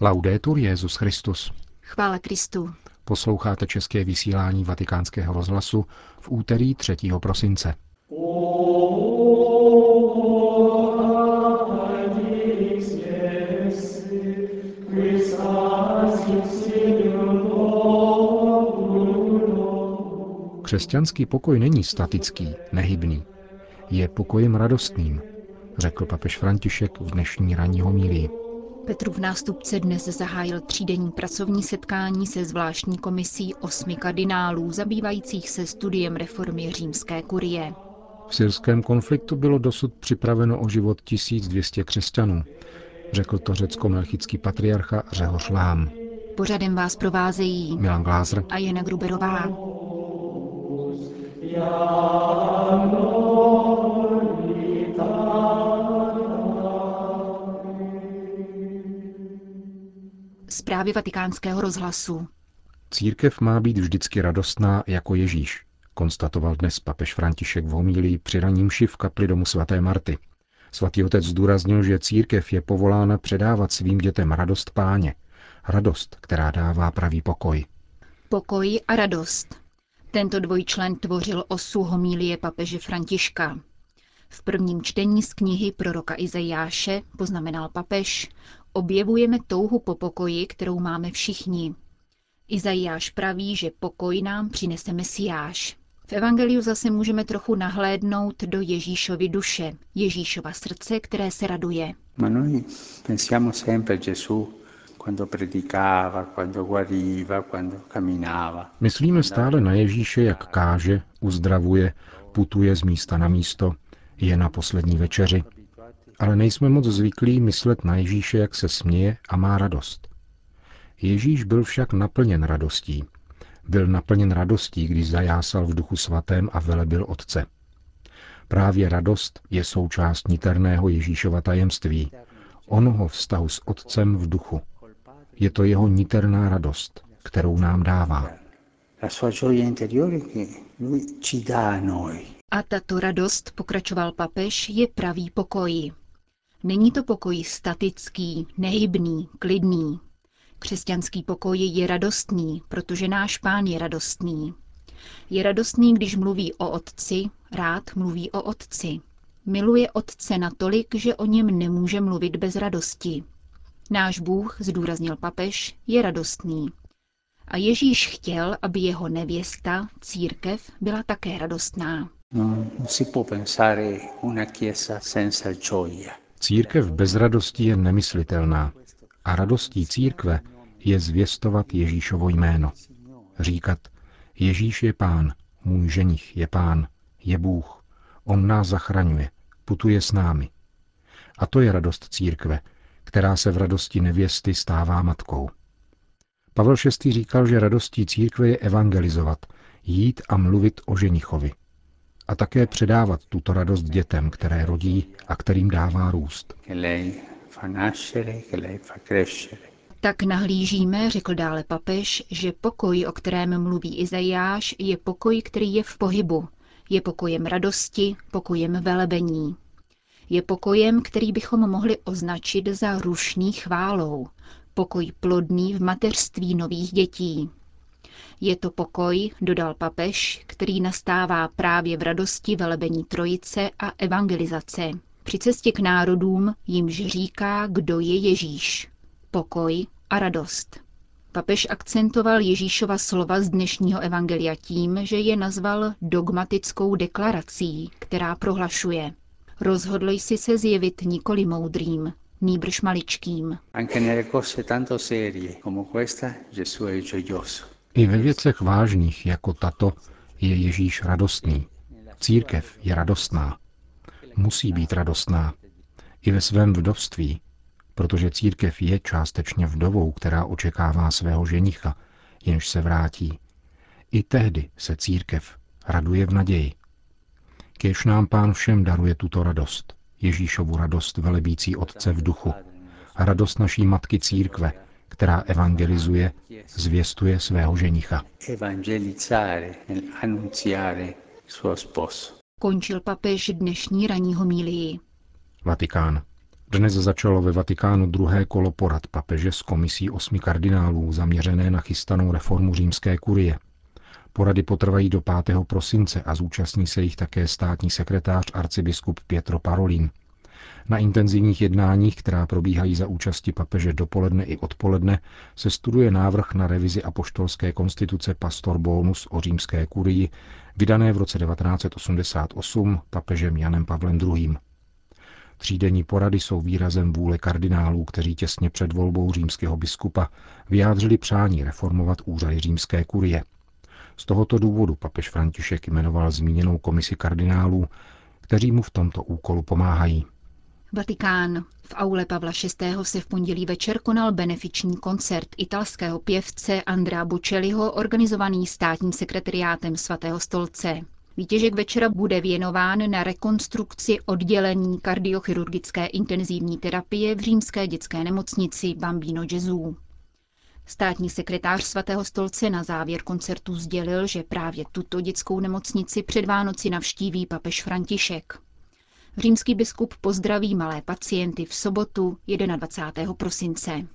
Laudetur Jezus Christus. Chvála Kristu. Posloucháte české vysílání Vatikánského rozhlasu v úterý 3. prosince. Křesťanský pokoj není statický, nehybný. Je pokojem radostným, řekl papež František v dnešní ranní homílii. Petrův nástupce dnes zahájil třídenní pracovní setkání se zvláštní komisí osmi kardinálů zabývajících se studiem reformy římské kurie. V syrském konfliktu bylo dosud připraveno o život 1200 křesťanů, řekl to řecko-melchický patriarcha Řehoř Lám. Pořadem vás provázejí Milan Glázer a Jana Gruberová. Zprávy vatikánského rozhlasu. Církev má být vždycky radostná jako Ježíš, konstatoval dnes papež František v homílii při raním v kapli domu svaté Marty. Svatý otec zdůraznil, že církev je povolána předávat svým dětem radost páně, radost, která dává pravý pokoj. Pokoj a radost. Tento dvojčlen tvořil osu homílie papeže Františka. V prvním čtení z knihy proroka Izajáše, poznamenal papež, objevujeme touhu po pokoji, kterou máme všichni. Izajáš praví, že pokoj nám přinese Mesiáš. V Evangeliu zase můžeme trochu nahlédnout do Ježíšovy duše, Ježíšova srdce, které se raduje. Ma noi pensiamo sempre a Gesù quando predicava, quando guariva, quando camminava. Myslíme stále na Ježíše, jak káže, uzdravuje, putuje z místa na místo, je na poslední večeři. Ale nejsme moc zvyklí myslet na Ježíše, jak se směje a má radost. Ježíš byl však naplněn radostí. Byl naplněn radostí, když zajásal v duchu svatém a velebil Otce. Právě radost je součást niterného Ježíšova tajemství, onoho vztahu s Otcem v duchu. Je to jeho niterná radost, kterou nám dává. A tato radost, pokračoval papež, je pravý pokoj. Není to pokoj statický, nehybný, klidný. Křesťanský pokoj je radostný, protože náš pán je radostný. Je radostný, když mluví o otci, rád mluví o otci. Miluje otce natolik, že o něm nemůže mluvit bez radosti. Náš Bůh, zdůraznil papež, je radostný. A Ježíš chtěl, aby jeho nevěsta, církev, byla také radostná. Non si pensare una chiesa senza gioia. Církev bez radosti je nemyslitelná. A radostí církve je zvěstovat Ježíšovo jméno. Říkat, Ježíš je pán, můj ženich je pán, je Bůh, on nás zachraňuje, putuje s námi. A to je radost církve, která se v radosti nevěsty stává matkou. Pavel VI. říkal, že radostí církve je evangelizovat, jít a mluvit o ženichovi. A také předávat tuto radost dětem, které rodí a kterým dává růst. Che lei fa nascere, che lei fa crescere. Tak nahlížíme, řekl dále papež, že pokoj, o kterém mluví Izajáš, je pokoj, který je v pohybu. Je pokojem radosti, pokojem velebení. Je pokojem, který bychom mohli označit za rušný chválou. Pokoj plodný v mateřství nových dětí. Je to pokoj, dodal papež, který nastává právě v radosti velebení trojice a evangelizace. Při cestě k národům jimž říká, kdo je Ježíš. Pokoj a radost. Papež akcentoval Ježíšova slova z dnešního evangelia tím, že je nazval dogmatickou deklarací, která prohlašuje Rozhodl jsi se zjevit nikoli moudrým, nýbrž maličkým. Anche nelle cose tanto serie come questa Gesù è gioioso. I ve věcech vážných jako tato je Ježíš radostný. Církev je radostná. Musí být radostná. I ve svém vdovství, protože církev je částečně vdovou, která očekává svého ženicha, jenž se vrátí. I tehdy se církev raduje v naději. Kéž nám pán všem daruje tuto radost, Ježíšovu radost velebící Otce v duchu, radost naší matky církve, která evangelizuje, zvěstuje svého ženicha. Evangelizzare, nel annunziare suo sposo. Končil papež dnešní ranní homílii. Vatikán. Dnes začalo ve Vatikánu druhé kolo porad papeže s komisí osmi kardinálů zaměřené na chystanou reformu římské kurie. Porady potrvají do 5. prosince a zúčastní se jich také státní sekretář arcibiskup Pietro Parolin. Na intenzivních jednáních, která probíhají za účasti papeže dopoledne i odpoledne, se studuje návrh na revizi apoštolské konstituce Pastor Bonus o římské kurii, vydané v roce 1988 papežem Janem Pavlem II. Třídenní porady jsou výrazem vůle kardinálů, kteří těsně před volbou římského biskupa vyjádřili přání reformovat úřady římské kurie. Z tohoto důvodu papež František jmenoval zmíněnou komisi kardinálů, kteří mu v tomto úkolu pomáhají. Vatikán. V aule Pavla VI. se v pondělí večer konal benefiční koncert italského pěvce Andrea Bocelliho, organizovaný státním sekretariátem svatého stolce. Výtěžek večera bude věnován na rekonstrukci oddělení kardiochirurgické intenzivní terapie v římské dětské nemocnici Bambino Gesù. Státní sekretář svatého stolce na závěr koncertu sdělil, že právě tuto dětskou nemocnici před Vánoci navštíví papež František. Římský biskup pozdraví malé pacienty v sobotu 21. prosince.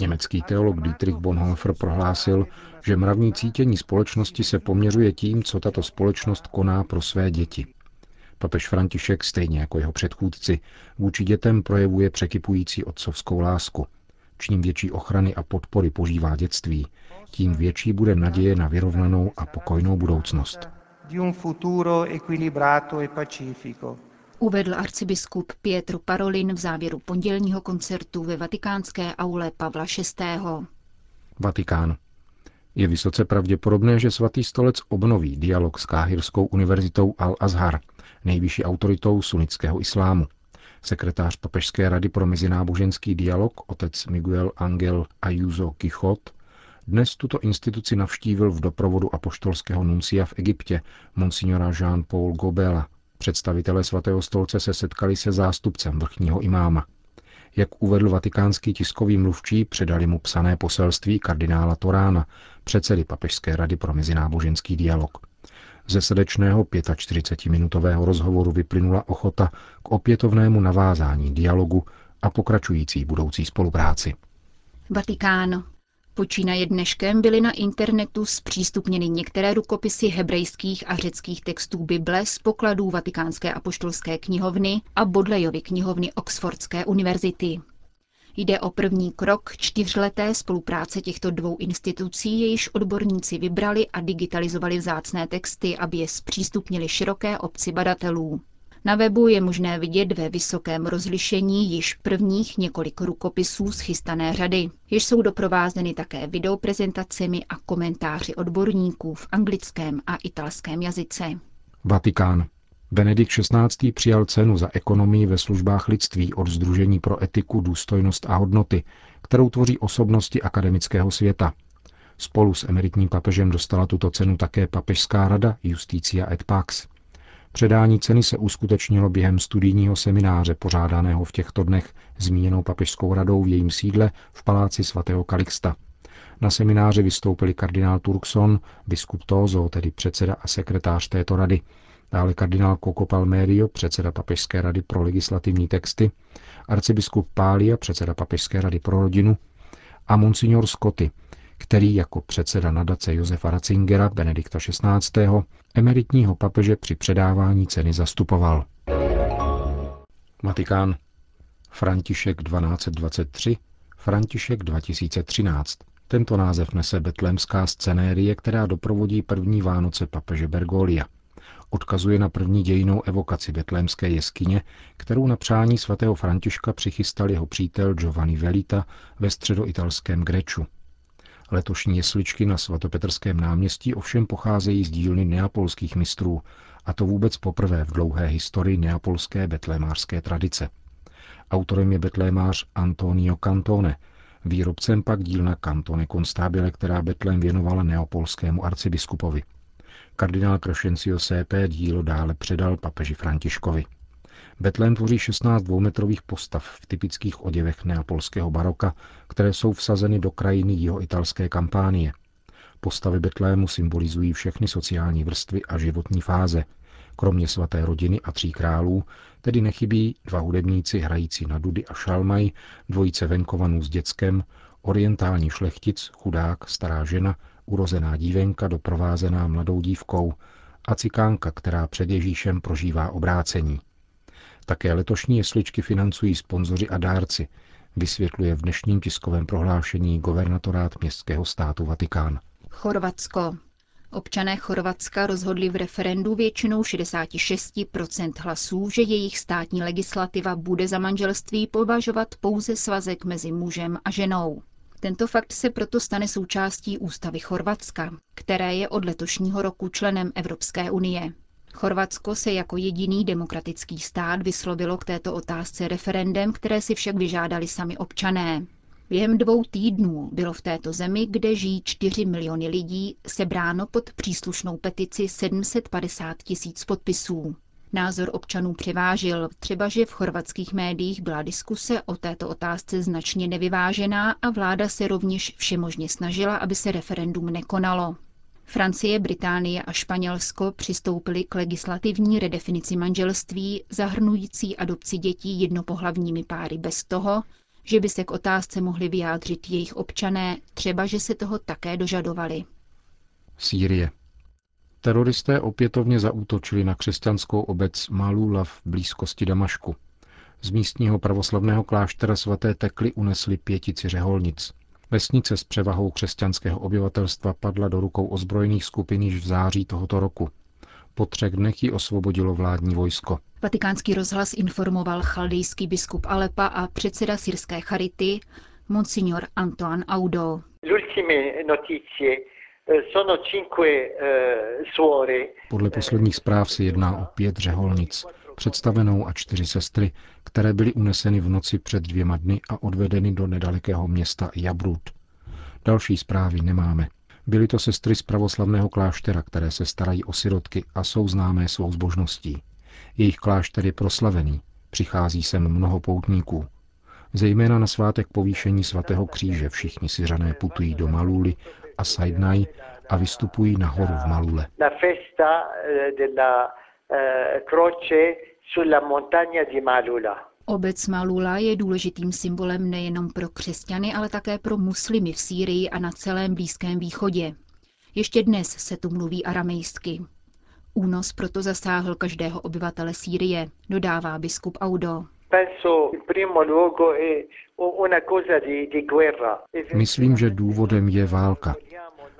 Německý teolog Dietrich Bonhoeffer prohlásil, že mravní cítění společnosti se poměřuje tím, co tato společnost koná pro své děti. Papež František, stejně jako jeho předchůdci, vůči dětem projevuje překypující otcovskou lásku. Čím větší ochrany a podpory požívá dětství, tím větší bude naděje na vyrovnanou a pokojnou budoucnost. Uvedl arcibiskup Pietro Parolin v závěru pondělního koncertu ve vatikánské aule Pavla VI. Vatikán. Je vysoce pravděpodobné, že svatý stolec obnoví dialog s Káhirskou univerzitou Al-Azhar, nejvyšší autoritou sunnického islámu. Sekretář Papežské rady pro mezináboženský dialog, otec Miguel Angel Ayuso Kichot, dnes tuto instituci navštívil v doprovodu apoštolského nuncia v Egyptě, monsignora Jean-Paul Gobela. Představitelé svatého stolce se setkali se zástupcem vrchního imáma. Jak uvedl vatikánský tiskový mluvčí, předali mu psané poselství kardinála Torána, předsedy Papežské rady pro mezináboženský dialog. Ze srdečného 45-minutového rozhovoru vyplynula ochota k opětovnému navázání dialogu a pokračující budoucí spolupráci. Vatikán. Počínaje dneškem byly na internetu zpřístupněny některé rukopisy hebrejských a řeckých textů Bible z pokladů Vatikánské apoštolské knihovny a Bodlejovy knihovny Oxfordské univerzity. Jde o první krok čtyřleté spolupráce těchto dvou institucí, jejíž odborníci vybrali a digitalizovali vzácné texty, aby je zpřístupnili široké obci badatelů. Na webu je možné vidět ve vysokém rozlišení již prvních několik rukopisů z chystané řady, jež jsou doprovázeny také videoprezentacemi a komentáři odborníků v anglickém a italském jazyce. Vatikán. Benedikt XVI. přijal cenu za ekonomii ve službách lidství od Združení pro etiku, důstojnost a hodnoty, kterou tvoří osobnosti akademického světa. Spolu s emeritním papežem dostala tuto cenu také Papežská rada Justicia et Pax. Předání ceny se uskutečnilo během studijního semináře pořádaného v těchto dnech zmíněnou papežskou radou v jejím sídle v paláci svatého Kalixta. Na semináři vystoupili kardinál Turkson, biskup Tozo, tedy předseda a sekretář této rady, dále kardinál Coco Palmerio, předseda Papežské rady pro legislativní texty, arcibiskup Pália, předseda Papežské rady pro rodinu a monsignor Scotty, který jako předseda nadace Josefa Ratzingera Benedikta XVI. emeritního papeže při předávání ceny zastupoval. Vatikán. František 1223, František 2013. Tento název nese betlémská scenérie, která doprovodí první Vánoce papeže Bergolia. Odkazuje na první dějinou evokaci betlémské jeskyně, kterou na přání svatého Františka přichystal jeho přítel Giovanni Velita ve středoitalském Greču. Letošní jesličky na svatopetrském náměstí ovšem pocházejí z dílny neapolských mistrů, a to vůbec poprvé v dlouhé historii neapolské betlémářské tradice. Autorem je betlémář Antonio Cantone, výrobcem pak dílna Cantone Constabile, která Betlém věnovala neapolskému arcibiskupovi. Kardinál Crescencio C.P. dílo dále předal papeži Františkovi. Betlém tvoří 16 dvoumetrových postav v typických oděvech neapolského baroka, které jsou vsazeny do krajiny jeho italské kampánie. Postavy Betlému symbolizují všechny sociální vrstvy a životní fáze. Kromě svaté rodiny a tří králů tedy nechybí dva hudebníci hrající na dudy a šalmaj, dvojice venkovanů s dětskem, orientální šlechtic, chudák, stará žena, urozená dívenka doprovázená mladou dívkou a cikánka, která před Ježíšem prožívá obrácení. Také letošní jesličky financují sponzoři a dárci, vysvětluje v dnešním tiskovém prohlášení governatorát městského státu Vatikán. Chorvatsko. Občané Chorvatska rozhodli v referendu většinou 66% hlasů, že jejich státní legislativa bude za manželství považovat pouze svazek mezi mužem a ženou. Tento fakt se proto stane součástí ústavy Chorvatska, které je od letošního roku členem Evropské unie. Chorvatsko se jako jediný demokratický stát vyslovilo k této otázce referendem, které si však vyžádali sami občané. Během dvou týdnů bylo v této zemi, kde žijí 4 miliony lidí, sebráno pod příslušnou petici 750 tisíc podpisů. Názor občanů převážil, třeba že v chorvatských médiích byla diskuse o této otázce značně nevyvážená a vláda se rovněž všemožně snažila, aby se referendum nekonalo. Francie, Británie a Španělsko přistoupily k legislativní redefinici manželství, zahrnující adopci dětí jednopohlavními páry bez toho, že by se k otázce mohli vyjádřit jejich občané, třeba že se toho také dožadovali. Sýrie. Teroristé opětovně zaútočili na křesťanskou obec Malula v blízkosti Damašku. Z místního pravoslavného kláštera svaté Tekly unesli pětici řeholnic. Vesnice s převahou křesťanského obyvatelstva padla do rukou ozbrojených skupin již v září tohoto roku. Po třech dnech ji osvobodilo vládní vojsko. Vatikánský rozhlas informoval chaldejský biskup Alepa a předseda syrské charity, monsignor Antoine Audo. Podle posledních zpráv se jedná o pět řeholnic, představenou a čtyři sestry, které byly uneseny v noci před dvěma dny a odvedeny do nedalekého města Jabrut. Další zprávy nemáme. Byly to sestry z pravoslavného kláštera, které se starají o sirotky a jsou známé svou zbožností. Jejich klášter je proslavený, přichází sem mnoho poutníků. Zejména na svátek povýšení svatého kříže všichni syřané putují do Maluly a Saidnaj a vystupují na horu v Malule. Festa eh, croce sulla montagna di Malula. Obec Malula je důležitým symbolem nejenom pro křesťany, ale také pro muslimy v Sýrii a na celém Blízkém východě. Ještě dnes se tu mluví aramejsky. Únos proto zasáhl každého obyvatele Sýrie, dodává biskup Audo. Myslím, že důvodem je válka.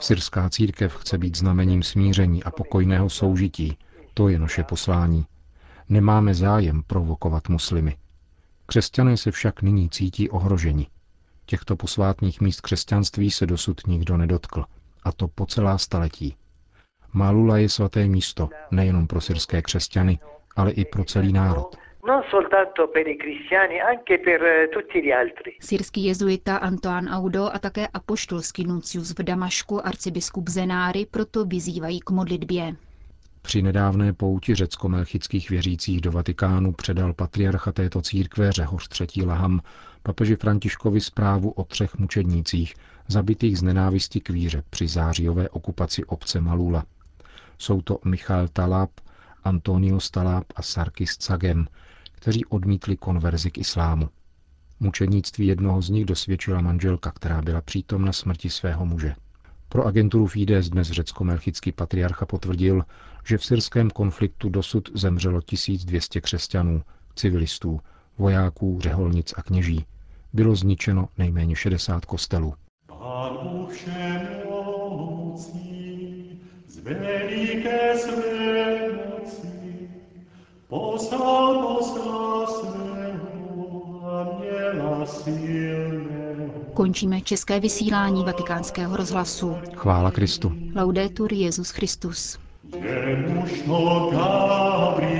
Syrská církev chce být znamením smíření a pokojného soužití. To je naše poslání. Nemáme zájem provokovat muslimy. Křesťané se však nyní cítí ohroženi. Těchto posvátných míst křesťanství se dosud nikdo nedotkl, a to po celá staletí. Malula je svaté místo nejenom pro syrské křesťany, ale i pro celý národ. Syrský jezuita Antoine Audo a také apoštolský nuncius v Damašku arcibiskup Zenáry proto vyzývají k modlitbě. Při nedávné pouti řecko-melchických věřících do Vatikánu předal patriarcha této církve Řehoř III. Laham papeži Františkovi zprávu o třech mučednících, zabitých z nenávisti k víře při zářijové okupaci obce Malula. Jsou to Michal Talab, Antonio Stalab a Sarkis Cagem, kteří odmítli konverzi k islámu. Mučednictví jednoho z nich dosvědčila manželka, která byla přítomna smrti svého muže. Pro agenturu Fides dnes řecko-melchický patriarcha potvrdil, že v syrském konfliktu dosud zemřelo 1200 křesťanů, civilistů, vojáků, řeholnic a kněží. Bylo zničeno nejméně 60 kostelů. poslal, poslal Končíme české vysílání vatikánského rozhlasu. Chvála Kristu. Laudetur Jezus Christus. Gabriel,